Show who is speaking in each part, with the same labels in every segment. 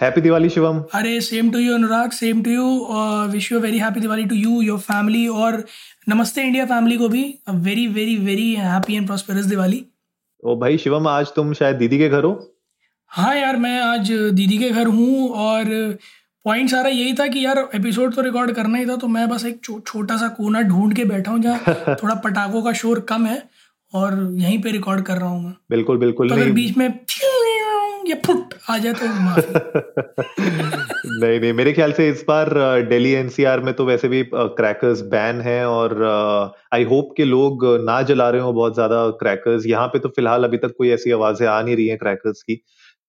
Speaker 1: Happy Diwali Shivam
Speaker 2: अरे same to you Anurag same to you wish you very happy Diwali to you your family और नमस्ते India family को भी very very very happy and prosperous Diwali
Speaker 1: ओ भाई शिवम आज तुम शायद दीदी के घर हो?
Speaker 2: हाँ यार मैं आज दीदी के घर हूँ और पॉइंट सारा यही था कि यार एपिसोड तो रिकॉर्ड करना ही था तो मैं बस एक छो, छोटा सा कोना ढूंढ के बैठा हूँ जहाँ थोड़ा पटाखों का शोर कम है और यहीं पे रिकॉर्ड कर रहा हूँ मैं।
Speaker 1: बिल्कुल बिल्कुल
Speaker 2: तो अगर बीच में ये फुट, आ जाए तो
Speaker 1: नहीं नहीं, मेरे ख्याल से इस बार दिल्ली एनसीआर में तो वैसे भी क्रैकर्स बैन है और आई होप के लोग ना जला रहे हो बहुत ज़्यादा क्रैकर्स। यहाँ पे तो फ़िलहाल अभी तक कोई ऐसी आवाज़ें आ नहीं रही हैं क्रैकर्स की।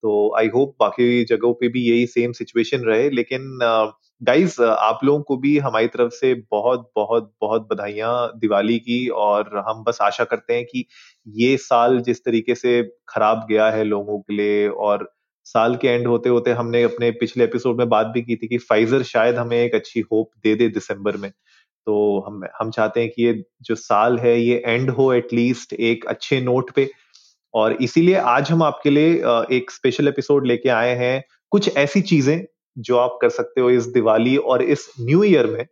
Speaker 1: तो आई होप बाकी जगहों पे भी यही सेम सिचुएशन रहे। लेकिन गाइस आप लोगों को भी हमारी तरफ़ से बहुत बहुत बहुत बधाइयाँ दिवाली की। और हम बस आशा करते हैं कि ये साल जिस तरीके से खराब गया है लोगों के लिए और साल के एंड होते होते हमने अपने पिछले एपिसोड में बात भी की थी कि फाइजर शायद हमें एक अच्छी होप दे दे दिसंबर में। तो हम हम चाहते हैं कि ये जो साल है, ये एंड हो एटलीस्ट एक अच्छे नोट पे। और इसीलिए आज हम आपके लिए एक स्पेशल एपिसोड लेके आए हैं। कुछ ऐसी चीज़ें जो आप कर सकते हो इस दिवाली और इस न्यू ईयर में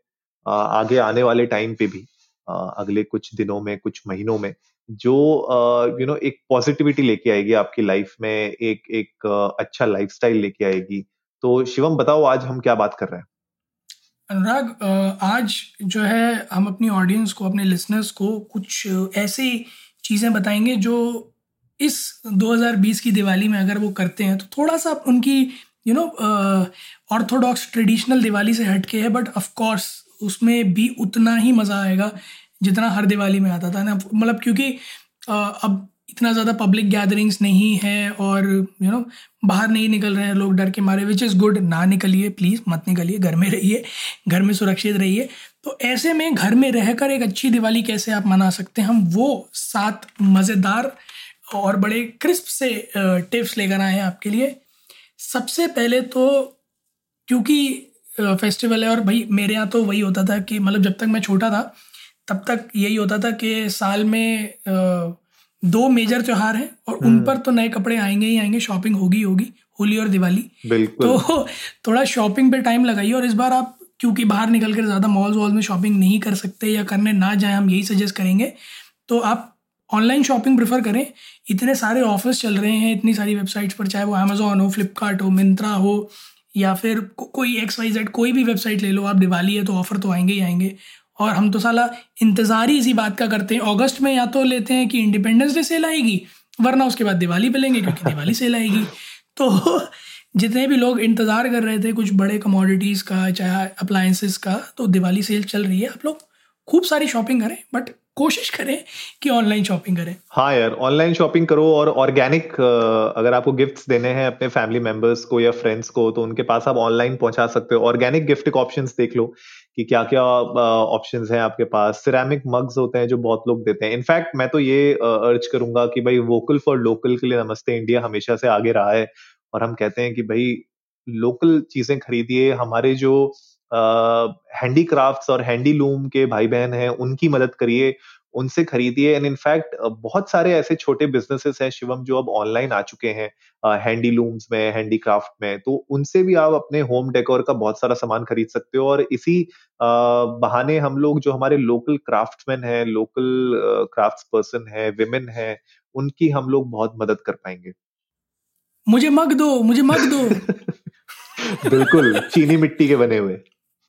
Speaker 1: आगे आने वाले टाइम पे भी अगले कुछ दिनों में, कुछ महीनों में। जो यू नो एक पॉजिटिविटी लेके आएगी आपकी लाइफ में, एक एक अच्छा लाइफस्टाइल लेके आएगी। तो शिवम, बताओ आज हम क्या बात कर रहे हैं?
Speaker 2: अनुराग आज जो है, हम अपनी ऑडियंस को, अपने लिसनर्स को कुछ ऐसी चीज़ें बताएँगे जो इस 2020 की दिवाली में अगर वो करते हैं तो थोड़ा सा उनकी you know orthodox traditional Diwali से हटके है बट ऑफ़ कोर्स उसमें भी उतना ही मज़ा आएगा। जितना हर दिवाली में आता था ना मतलब क्योंकि अब इतना ज़्यादा पब्लिक गैदरिंग्स नहीं है और यू you नो know, बाहर नहीं निकल रहे हैं लोग डर के मारे विच इज़ गुड ना निकलिए प्लीज़ मत निकलिए घर में रहिए घर में सुरक्षित रहिए। तो ऐसे में घर में रहकर एक अच्छी दिवाली कैसे आप मना सकते हैं? हम वो सात मज़ेदार और बड़े क्रिस्प से टिप्स लेकर आए हैं आपके लिए। सबसे पहले तो क्योंकि फेस्टिवल है और भाई मेरे यहाँ तो वही होता था कि मतलब जब तक मैं छोटा था तब तक यही होता था कि साल में दो मेजर त्योहार हैं और उन पर तो नए कपड़े आएँगे ही आएँगे शॉपिंग होगी होगी होली और दिवाली। तो थोड़ा शॉपिंग पे टाइम लगाइए और इस बार आप क्योंकि बाहर निकल कर ज़्यादा मॉल्स वॉल्स में शॉपिंग नहीं कर सकते या करने ना जाए हम यही सजेस्ट करेंगे। तो आप ऑनलाइन शॉपिंग प्रेफर करें। इतने सारे ऑफर्स चल रहे हैं इतनी सारी वेबसाइट्स पर चाहे वो अमेजोन हो फ्लिपकार्ट हो मिंत्रा हो या फिर को, कोई एक्स वाई जेड कोई भी वेबसाइट ले लो आप दिवाली है तो ऑफ़र तो आएँगे ही आएँगे। और हम तो साला इंतज़ार ही इसी बात का करते हैं। अगस्त में या तो लेते हैं कि इंडिपेंडेंस डे सेल आएगी, वरना उसके बाद दिवाली पे लेंगे क्योंकि दिवाली सेल आएगी। तो जितने भी लोग इंतज़ार कर रहे थे, कुछ बड़े कमोडिटीज़ का, चाहे अप्लायंसेस का तो दिवाली सेल चल रही है। आप लोग खूब सारी शॉपिंग करें बट कोशिश करें कि ऑनलाइन शॉपिंग करें।
Speaker 1: हाँ यार ऑनलाइन शॉपिंग करो और ऑर्गेनिक अगर आपको गिफ्ट्स देने हैं अपने फैमिली मेंबर्स को या फ्रेंड्स को तो उनके पास आप ऑनलाइन पहुँचा सकते हो। ऑर्गेनिक गिफ्ट ऑप्शंस देख लो। कि क्या क्या ऑप्शन हैं आपके पास? सिरेमिक मग्स होते हैं जो बहुत लोग देते हैं। इनफैक्ट मैं तो ये अर्ज़ करूँगा कि भाई वोकल फॉर लोकल के लिए नमस्ते, इंडिया हमेशा से आगे रहा है। और हम कहते हैं कि भाई लोकल चीज़ें खरीदिए। हमारे जो हैंडीक्राफ्ट्स और हैंडीलूम के भाई बहन हैं, उनकी मदद करिए। उनसे खरीदिए। एंड इनफैक्ट बहुत सारे ऐसे छोटे बिजनेसेस हैं शिवम जो अब ऑनलाइन आ चुके हैं हैंडीलूम्स में हैंडीक्राफ्ट में। तो उनसे भी आप अपने होम डेकोर का बहुत सारा सामान खरीद सकते हो। और इसी बहाने हम लोग जो हमारे लोकल क्राफ्टमैन हैं लोकल क्राफ्ट्स पर्सन है विमेन है उनकी हम लोग बहुत मदद कर पाएँगे।
Speaker 2: मुझे मग दो मुझे मग दो।
Speaker 1: बिल्कुल चीनी मिट्टी के बने हुए।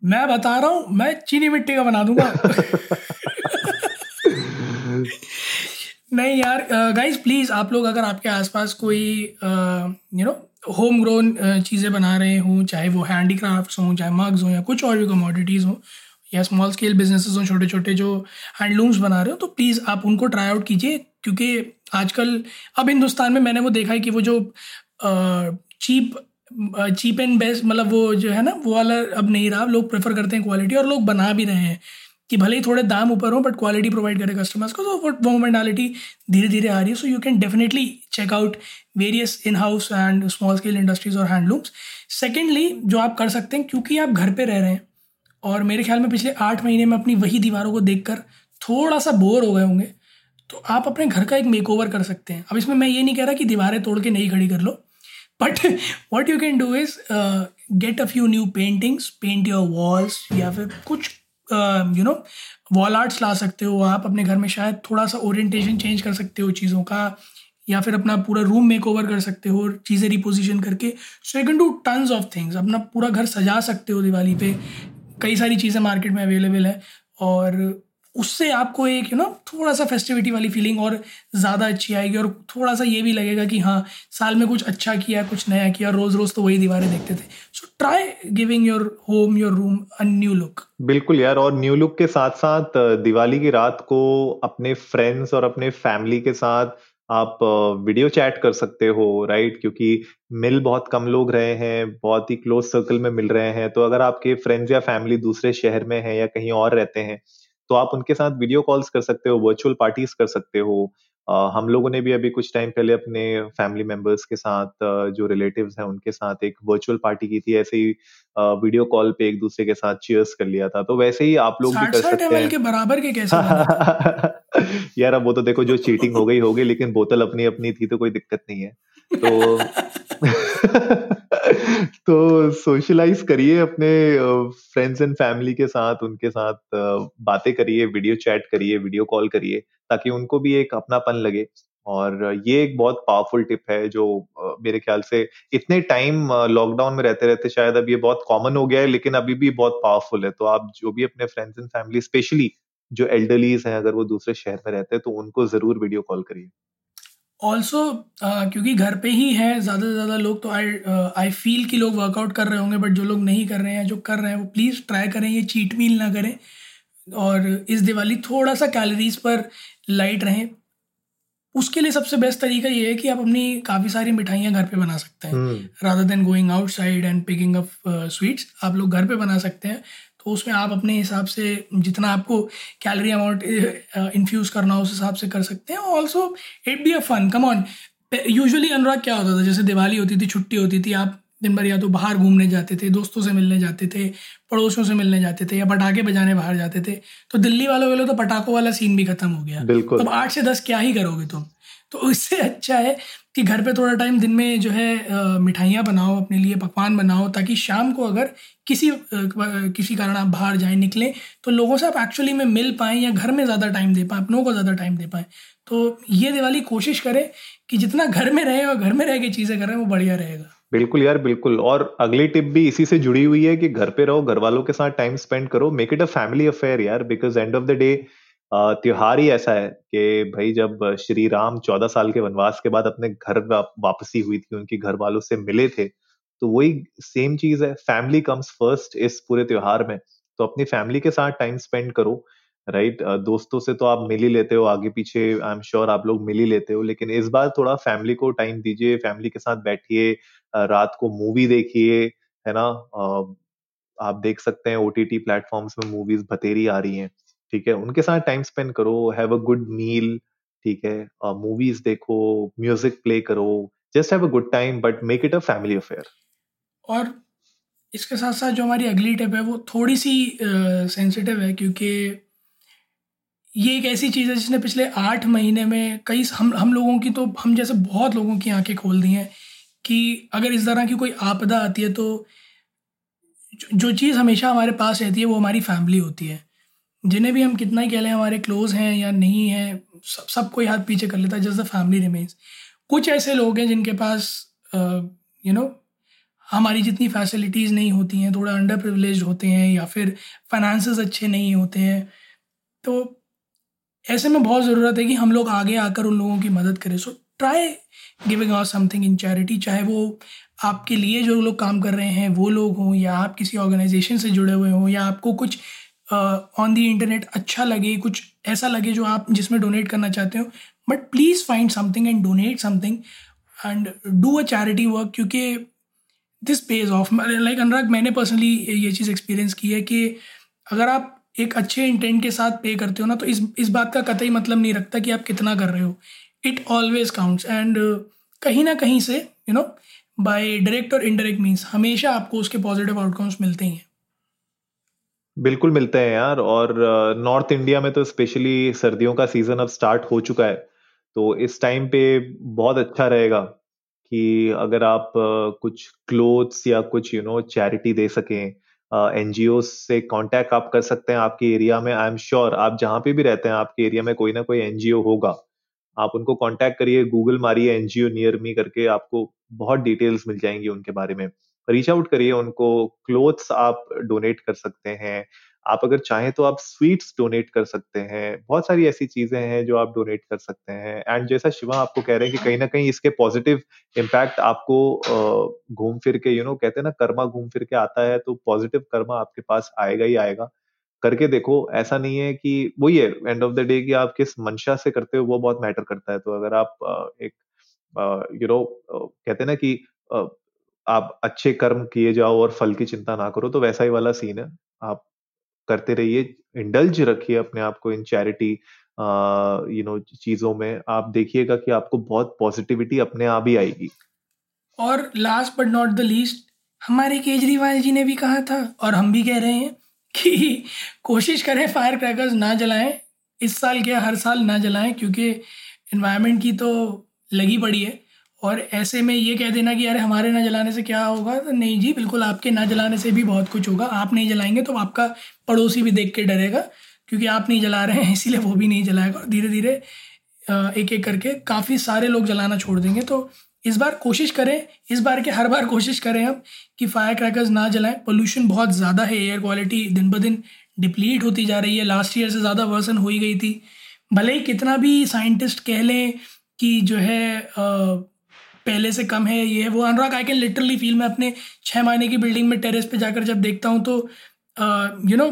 Speaker 2: मैं बता रहा हूँ मैं चीनी मिट्टी का बना दूँगा। नहीं यार गाइज़ प्लीज़ आप लोग अगर आपके आसपास कोई यू नो होम ग्रोन चीज़ें बना रहे हों, चाहे वो हैंडीक्राफ्ट्स हों, चाहे मग्स हों या कुछ और भी कमोडिटीज़ हों, या स्मॉल स्केल बिजनेसेस हों छोटे छोटे जो हैंडलूम्स बना रहे हो तो प्लीज़ आप उनको ट्राई आउट कीजिए, क्योंकि आजकल, अब हिंदुस्तान में मैंने वो देखा है कि वो जो चीप चीप एंड बेस्ट मतलब वो जो है ना, वो वाला अब नहीं रहा, लोग प्रेफर करते हैं क्वालिटी और लोग बना भी रहे हैं। कि भले ही थोड़े दाम ऊपर हो बट क्वालिटी प्रोवाइड करे कस्टमर्स को तो वो मोमेंटालिटी धीरे धीरे आ रही है। So you can definitely check out various in house and small scale industries और हैंडलूम्स सेकेंडली जो आप कर सकते हैं, क्योंकि आप घर पर रह रहे हैं, और मेरे ख्याल में पिछले आठ महीने में अपनी वही दीवारों को देख थोड़ा सा बोर हो गए होंगे तो आप अपने घर का एक मेक कर सकते हैं। अब इसमें मैं ये नहीं कह रहा कि दीवारें तोड़ के नहीं खड़ी कर लो but what you can do is get a few new paintings paint your walls या फिर कुछ यू नो वॉल आर्ट्स ला सकते हो आप, अपने घर में शायद थोड़ा सा ओरिएंटेशन चेंज कर सकते हो चीज़ों का, या फिर अपना पूरा रूम मेक ओवर कर सकते हो चीज़ें रिपोजिशन करके। So you can do tons of things अपना पूरा घर सजा सकते हो दिवाली पे। कई सारी चीज़ें मार्केट में अवेलेबल है और उससे आपको एक यू नो थोड़ा सा फेस्टिविटी वाली फीलिंग और ज़्यादा अच्छी आएगी और थोड़ा सा ये भी लगेगा कि हाँ साल में कुछ अच्छा किया, कुछ नया किया रोज़ रोज़ तो वही दीवारें देखते थे। So try giving your home your room a new look
Speaker 1: बिल्कुल यार, और न्यू लुक के साथ साथ दिवाली की रात को अपने फ्रेंड्स और अपने फैमिली के साथ आप वीडियो चैट कर सकते हो राइट क्योंकि मिल बहुत कम लोग रहे हैं, बहुत ही क्लोज सर्कल में मिल रहे हैं। तो अगर आपके फ्रेंड्स या फैमिली दूसरे शहर में है या कहीं और रहते हैं तो आप उनके साथ वीडियो कॉल्स कर सकते हो वर्चुअल पार्टीज़ कर सकते हो। हम लोगों ने भी अभी कुछ टाइम पहले अपने फैमिली मेंबर्स के साथ जो रिलेटिव्स हैं उनके साथ एक वर्चुअल पार्टी की थी। ऐसे ही वीडियो कॉल पे एक दूसरे के साथ चीयर्स कर लिया था। तो वैसे ही आप लोग भी कर सकते हैं।
Speaker 2: के बराबर के कैसे
Speaker 1: यार अब वो तो देखो जो चीटिंग हो गई हो गई लेकिन बोतल अपनी अपनी थी तो कोई दिक्कत नहीं है। तो तो सोशलाइज करिए अपने फ्रेंड्स एंड फैमिली के साथ, उनके साथ बातें करिए वीडियो चैट करिए वीडियो कॉल करिए, ताकि उनको भी एक अपनापन लगे। और ये एक बहुत पावरफुल टिप है जो मेरे ख्याल से इतने टाइम लॉकडाउन में रहते रहते शायद अब ये बहुत कॉमन हो गया है, लेकिन अभी भी बहुत पावरफुल है। तो आप जो भी अपने फ्रेंड्स एंड फैमिली स्पेशली जो एल्डरलीज हैं, अगर वो दूसरे शहर में रहते हैं तो उनको ज़रूर वीडियो कॉल करिए।
Speaker 2: ऑल्सो uh, क्योंकि घर पे ही है ज़्यादा से ज़्यादा लोग तो आई आई फील कि लोग वर्कआउट कर रहे होंगे बट जो लोग नहीं कर रहे हैं जो कर रहे हैं वो प्लीज़ ट्राई करें ये चीट मील ना करें। और इस दिवाली थोड़ा सा कैलोरीज पर लाइट रहें। उसके लिए सबसे बेस्ट तरीका ये है कि आप अपनी काफ़ी सारी मिठाइयाँ घर पे बना सकते हैं। Rather than going outside and picking up sweets आप लोग घर पे बना सकते हैं। तो उसमें आप अपने हिसाब से जितना आपको कैलोरी अमाउंट इन्फ्यूज़ करना हो उस हिसाब से कर सकते हैं। Also it be a fun come on usually Anurag क्या होता था? जैसे दिवाली होती थी छुट्टी होती थी आप दिन भर या तो बाहर घूमने जाते थे दोस्तों से मिलने जाते थे पड़ोसियों से मिलने जाते थे या पटाखे बजाने बाहर जाते थे तो दिल्ली वालों के लिए तो पटाखों वाला सीन भी खत्म हो गया।
Speaker 1: तो
Speaker 2: आठ से दस क्या ही करोगे तुम? तो इससे अच्छा है कि घर पे थोड़ा टाइम दिन में जो है मिठाइयाँ बनाओ, अपने लिए पकवान बनाओ, ताकि शाम को अगर किसी किसी कारण आप बाहर जाएँ, निकलें तो लोगों से आप एक्चुअली में मिल पाएँ या घर में ज़्यादा टाइम दे पाएँ, अपनों को ज़्यादा टाइम दे पाएँ। तो ये दिवाली कोशिश करें कि जितना घर में रहे और घर में रह के चीज़ें करें, वो बढ़िया रहेगा।
Speaker 1: बिल्कुल यार, बिल्कुल। और अगली टिप भी इसी से जुड़ी हुई है कि घर पे रहो घर वालों के साथ टाइम स्पेंड करो। Make it a family affair यार because end of the day त्योहार ही ऐसा है कि भाई जब श्री राम चौदह साल के वनवास के बाद अपने घर वापसी हुई थी, उनके घर वालों से मिले थे तो वही सेम चीज़ है फैमिली कम्स फ़र्स्ट इस पूरे त्योहार में तो अपनी फैमिली के साथ टाइम स्पेंड करो राइट दोस्तों से तो आप मिल ही लेते हो, आगे पीछे आई एम श्योर आप लोग मिल ही लेते हो, लेकिन इस बार थोड़ा फैमिली को टाइम दीजिए फैमिली के साथ बैठिए रात को मूवी देखिए, है ना? आप देख सकते हैं ओटीटी प्लेटफॉर्म्स में मूवीज़ बतेरी आ रही हैं। ठीक है? उनके साथ टाइम स्पेंड करो हैव अ गुड मील ठीक है? मूवीज़ देखो म्यूज़िक प्ले करो just have a good time but make it a family affair
Speaker 2: और इसके साथ साथ जो हमारी अगली टिप है वो थोड़ी सी सेंसिटिव uh, है क्योंकि ये एक ऐसी चीज़ है जिसने पिछले आठ महीने में कई हम हम लोगों की तो हम जैसे बहुत लोगों की आँखें खोल दी हैं कि अगर इस तरह की कोई आपदा आती है तो जो चीज़ हमेशा हमारे पास रहती है वो हमारी फैमिली होती है। जिन्हें भी हम कितना ही कह लें हमारे क्लोज हैं या नहीं हैं, सब सब कोई हाथ पीछे कर लेता है जस्ट द फैमिली रिमेन्स कुछ ऐसे लोग हैं जिनके पास यू नो हमारी जितनी फैसिलिटीज़ नहीं होती हैं, थोड़ा अंडर प्रिवलेज होते हैं या फिर फाइनेंसेस अच्छे नहीं होते हैं तो ऐसे में बहुत ज़रूरत है कि हम लोग आगे आकर उन लोगों की मदद करें। So try giving out something in charity चाहे वो आपके लिए जो लोग काम कर रहे हैं, वो लोग हों या आप किसी ऑर्गेनाइजेशन से जुड़े हुए हों या आपको कुछ ऑन दी इंटरनेट अच्छा लगे, कुछ ऐसा लगे जो आप, जिसमें डोनेट करना चाहते हो। But please find something and donate something and do a charity work क्योंकि this page of like Anurag, मैंने पर्सनली ये चीज़ एक्सपीरियंस की है कि अगर आप एक अच्छे इंटेंट के साथ पे करते हो ना तो इस इस बात का कतई मतलब नहीं रखता कि आप कितना कर रहे हो। इट ऑलवेज काउंट्स एंड कहीं ना कहीं से यू नो बाय डायरेक्ट और इनडायरेक्ट मीन्स हमेशा आपको उसके पॉजिटिव आउटकम्स मिलते ही हैं।
Speaker 1: बिल्कुल मिलते हैं यार। और नॉर्थ इंडिया में तो स्पेशली सर्दियों का सीज़न अब स्टार्ट हो चुका है। तो इस टाइम पे बहुत अच्छा रहेगा कि अगर आप कुछ क्लोथ्स या कुछ यू नो चैरिटी दे सकें एन uh, से कांटेक्ट आप कर सकते हैं आपके एरिया में। आई एम श्योर आप जहाँ पे भी रहते हैं आपके एरिया में कोई ना कोई एनजीओ होगा। आप उनको कांटेक्ट करिए गूगल मारिए एनजीओ नियर मी करके आपको बहुत डिटेल्स मिल जाएँगी उनके बारे में। रीच आउट करिए उनको क्लोथ्स आप डोनेट कर सकते हैं। आप अगर चाहें तो आप स्वीट्स डोनेट कर सकते हैं। बहुत सारी ऐसी चीज़ें हैं जो आप डोनेट कर सकते हैं। एंड जैसा शिवा आपको कह रहे हैं कि कहीं ना कहीं इसके पॉजिटिव इम्पैक्ट आपको घूम फिर के यू नो कहते हैं ना, कर्मा घूम फिर के आता है तो पॉजिटिव कर्मा आपके पास आएगा ही आएगा। करके देखो, ऐसा नहीं है कि, वही है एंड ऑफ़ द डे कि आप किस मंशा से करते हो, वो बहुत मैटर करता है। तो अगर आप एक यू नो कहते हैं ना कि आप अच्छे कर्म किए जाओ और फल की चिंता ना करो तो वैसा ही वाला सीन है। आप करते रहिए इंडल्ज रखिए अपने आप को इन चैरिटी यू नो चीज़ों में। आप देखिएगा कि आपको बहुत पॉजिटिविटी अपने आप ही आएगी।
Speaker 2: और last but not the least हमारे केजरीवाल जी ने भी कहा था, और हम भी कह रहे हैं कि कोशिश करें फायर क्रैकर्स ना जलाएँ। इस साल क्या हर साल ना जलाएँ, क्योंकि इन्वायरमेंट की तो लगी पड़ी है। और ऐसे में ये कह देना कि, अरे, हमारे ना जलाने से क्या होगा? तो नहीं जी, बिल्कुल आपके ना जलाने से भी बहुत कुछ होगा। आप नहीं जलाएँगे तो आपका पड़ोसी भी देख के डरेगा, क्योंकि आप नहीं जला रहे हैं, इसीलिए वो भी नहीं जलाएगा। और धीरे धीरे एक एक करके काफ़ी सारे लोग जलाना छोड़ देंगे। तो इस बार कोशिश करें, इस बार के हर बार कोशिश करें हम कि फायर क्रैकर्स ना जलाएँ। पोल्यूशन बहुत ज़्यादा है एयर क्वालिटी दिन ब दिन डिप्लीट होती जा रही है। लास्ट ईयर से ज़्यादा वर्सन हो ही गई थी। भले ही कितना भी साइंटिस्ट कह लें कि जो है पहले से कम है ये। वो Anurag I can literally feel मैं अपने छः महीने की बिल्डिंग में टेरेस पे जाकर जब देखता हूँ तो you know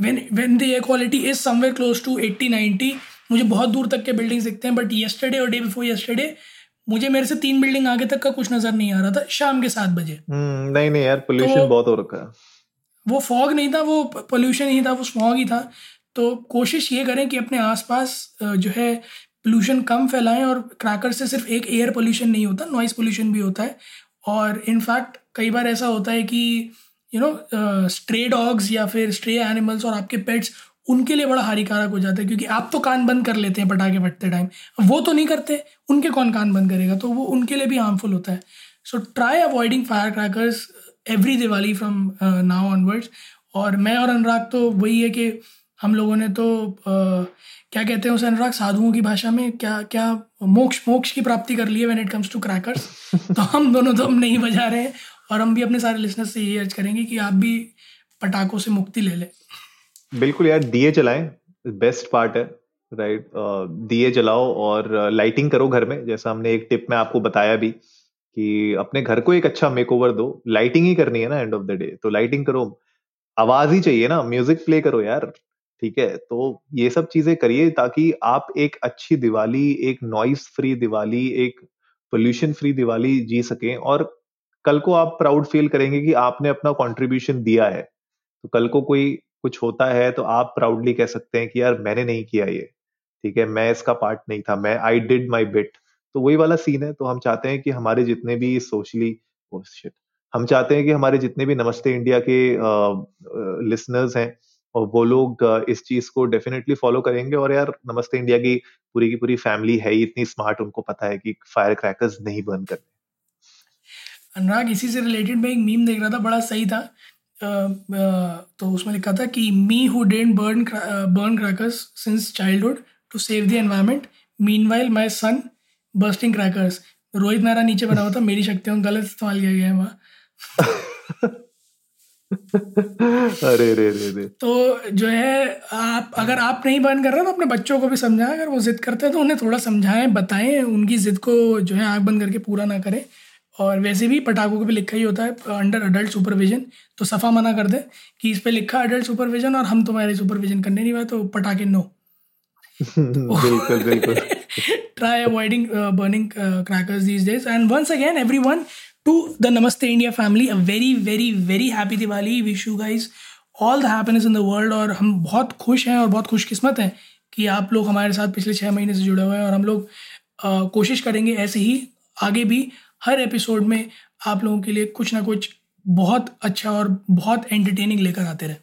Speaker 2: when when the air quality is somewhere close to eighty ninety मुझे बहुत दूर तक के बिल्डिंग्स दिखते हैं बट येस्टरडे और डे बिफोर येस्टरडे मुझे मेरे से तीन बिल्डिंग आगे तक का कुछ नज़र नहीं आ रहा था शाम के सात बजे।
Speaker 1: हम्म, नहीं नहीं यार पोल्यूशन तो, बहुत हो रखा है।
Speaker 2: वो फॉग नहीं था वो पोल्यूशन ही था वो स्मॉग ही था। तो कोशिश ये करें कि अपने आसपास जो है पोल्यूशन कम फैलाएँ और क्रैकर से सिर्फ़ एक एयर पोल्यूशन नहीं होता नॉइस पोल्यूशन भी होता है। और इनफैक्ट कई बार ऐसा होता है कि यू नो स्ट्रे डॉग्स या फिर स्ट्रे एनिमल्स और आपके पेट्स उनके लिए बड़ा हानिकारक हो जाता है, क्योंकि आप तो कान बंद कर लेते हैं पटाखे फटते टाइम वो तो नहीं करते, उनके कौन कान बंद करेगा? तो वो उनके लिए भी हार्मफुल होता है। So try avoiding firecrackers every Diwali from now onwards और मैं और अनुराग तो वही है कि हम लोगों ने तो uh, क्या कहते हैं उसे अनुराग साधुओं की भाषा में क्या क्या मोक्ष मोक्ष की प्राप्ति कर ली है when it comes to crackers तो हम दोनों तो हम नहीं बजा रहे हैं और हम भी अपने सारे लिसनर्स से यही अर्ज़ करेंगे कि आप भी पटाखों से मुक्ति ले लें।
Speaker 1: बिल्कुल यार दिए जलाएँ बेस्ट पार्ट है राइट दिए जलाओ और लाइटिंग करो घर में जैसा हमने एक टिप में आपको बताया भी कि अपने घर को एक अच्छा मेकओवर दो। लाइटिंग ही करनी है ना एंड ऑफ़ द डे तो लाइटिंग करो। आवाज़ ही चाहिए ना म्यूज़िक प्ले करो यार। ठीक है? तो ये सब चीज़ें करिए ताकि आप एक अच्छी दिवाली, एक नॉइस फ्री दिवाली, एक पोल्यूशन फ्री दिवाली जी सकें और कल को आप प्राउड फील करेंगे कि आपने अपना कंट्रीब्यूशन दिया है। तो कल को कोई कुछ होता है तो आप प्राउडली कह सकते हैं कि यार मैंने नहीं किया ये, ठीक है? मैं इसका पार्ट नहीं था, मैं आई डिड माई बिट तो वही वाला सीन है तो हम चाहते हैं कि हमारे जितने भी सोशली शिट हम चाहते हैं कि हमारे जितने भी नमस्ते इंडिया के लिसनर्स हैं और वो लोग इस चीज़ को डेफिनेटली फॉलो करेंगे और यार नमस्ते इंडिया की पूरी की पूरी फैमिली है ही इतनी स्मार्ट उनको पता है कि फायर क्रैकर्स नहीं बंद करने
Speaker 2: अनुराग इसी से रिलेटेड मैं एक मीम देख रहा था बड़ा सही था। तो उसमें लिखा था कि me who didn't burn burn crackers since childhood to save the environment meanwhile my son bursting crackers Rohit मेरा नीचे बना हुआ था मेरी शक्तियों गलत इस्तेमाल किया गया है वहाँ।
Speaker 1: अरे रे रे रे।
Speaker 2: तो जो है आप अगर आप नहीं बर्न कर रहे तो अपने बच्चों को भी समझाएँ। अगर वो जिद करते हैं तो उन्हें थोड़ा समझाएँ बताएँ। उनकी जिद को जो है आँख बंद करके पूरा ना करें। और वैसे भी पटाखों को भी लिखा ही होता है अंडर अडल्ट सुपरविजन तो सफ़ा मना कर दे कि इस पर लिखा अडल्ट सुपरविजन और हम तुम्हारे सुपरविजन करने नहीं हुआ तो पटाखे नो
Speaker 1: बिल्कुल बिल्कुल।
Speaker 2: Try avoiding uh, burning uh, crackers these days and once again to the Namaste India family a very very very happy Diwali wish you guys all the happiness in the world और हम बहुत खुश हैं और बहुत खुशकिस्मत हैं कि आप लोग हमारे साथ पिछले छः महीने से जुड़े हुए हैं और हम लोग आ, कोशिश करेंगे ऐसे ही आगे भी हर एपिसोड में आप लोगों के लिए कुछ ना कुछ बहुत अच्छा और बहुत एंटरटेनिंग लेकर आते रहे।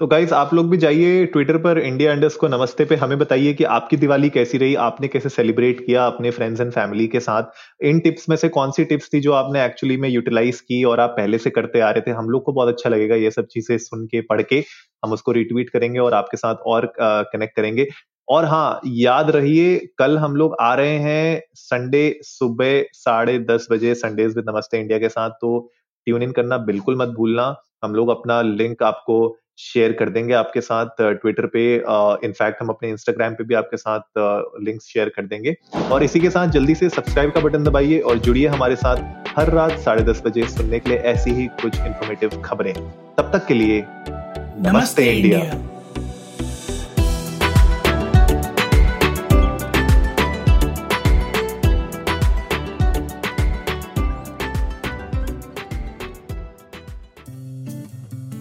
Speaker 1: तो गाइज़ आप लोग भी जाइए ट्विटर पर इंडिया अंडर्स को नमस्ते पे। हमें बताइए कि आपकी दिवाली कैसी रही, आपने कैसे सेलिब्रेट किया अपने फ्रेंड्स एंड फैमिली के साथ। इन टिप्स में से कौन सी टिप्स थी जो आपने एक्चुअली में यूटिलाइज की और आप पहले से करते आ रहे थे? हम लोग को बहुत अच्छा लगेगा ये सब चीज़ें सुन के, पढ़ के। हम उसको रिट्वीट करेंगे और आपके साथ और कनेक्ट करेंगे। और हाँ याद रहिए, कल हम लोग आ रहे हैं संडे सुबह साढ़े दस बजे संडेज विद नमस्ते इंडिया के साथ। तो ट्यून इन करना बिल्कुल मत भूलना। हम लोग अपना लिंक आपको शेयर कर देंगे आपके साथ ट्विटर पे इनफैक्ट हम अपने इंस्टाग्राम पे भी आपके साथ लिंक्स शेयर कर देंगे। और इसी के साथ जल्दी से सब्सक्राइब का बटन दबाइए और जुड़िए हमारे साथ हर रात साढ़े दस बजे सुनने के लिए ऐसी ही कुछ इन्फॉर्मेटिव खबरें। तब तक के लिए नमस्ते, नमस्ते इंडिया, इंडिया।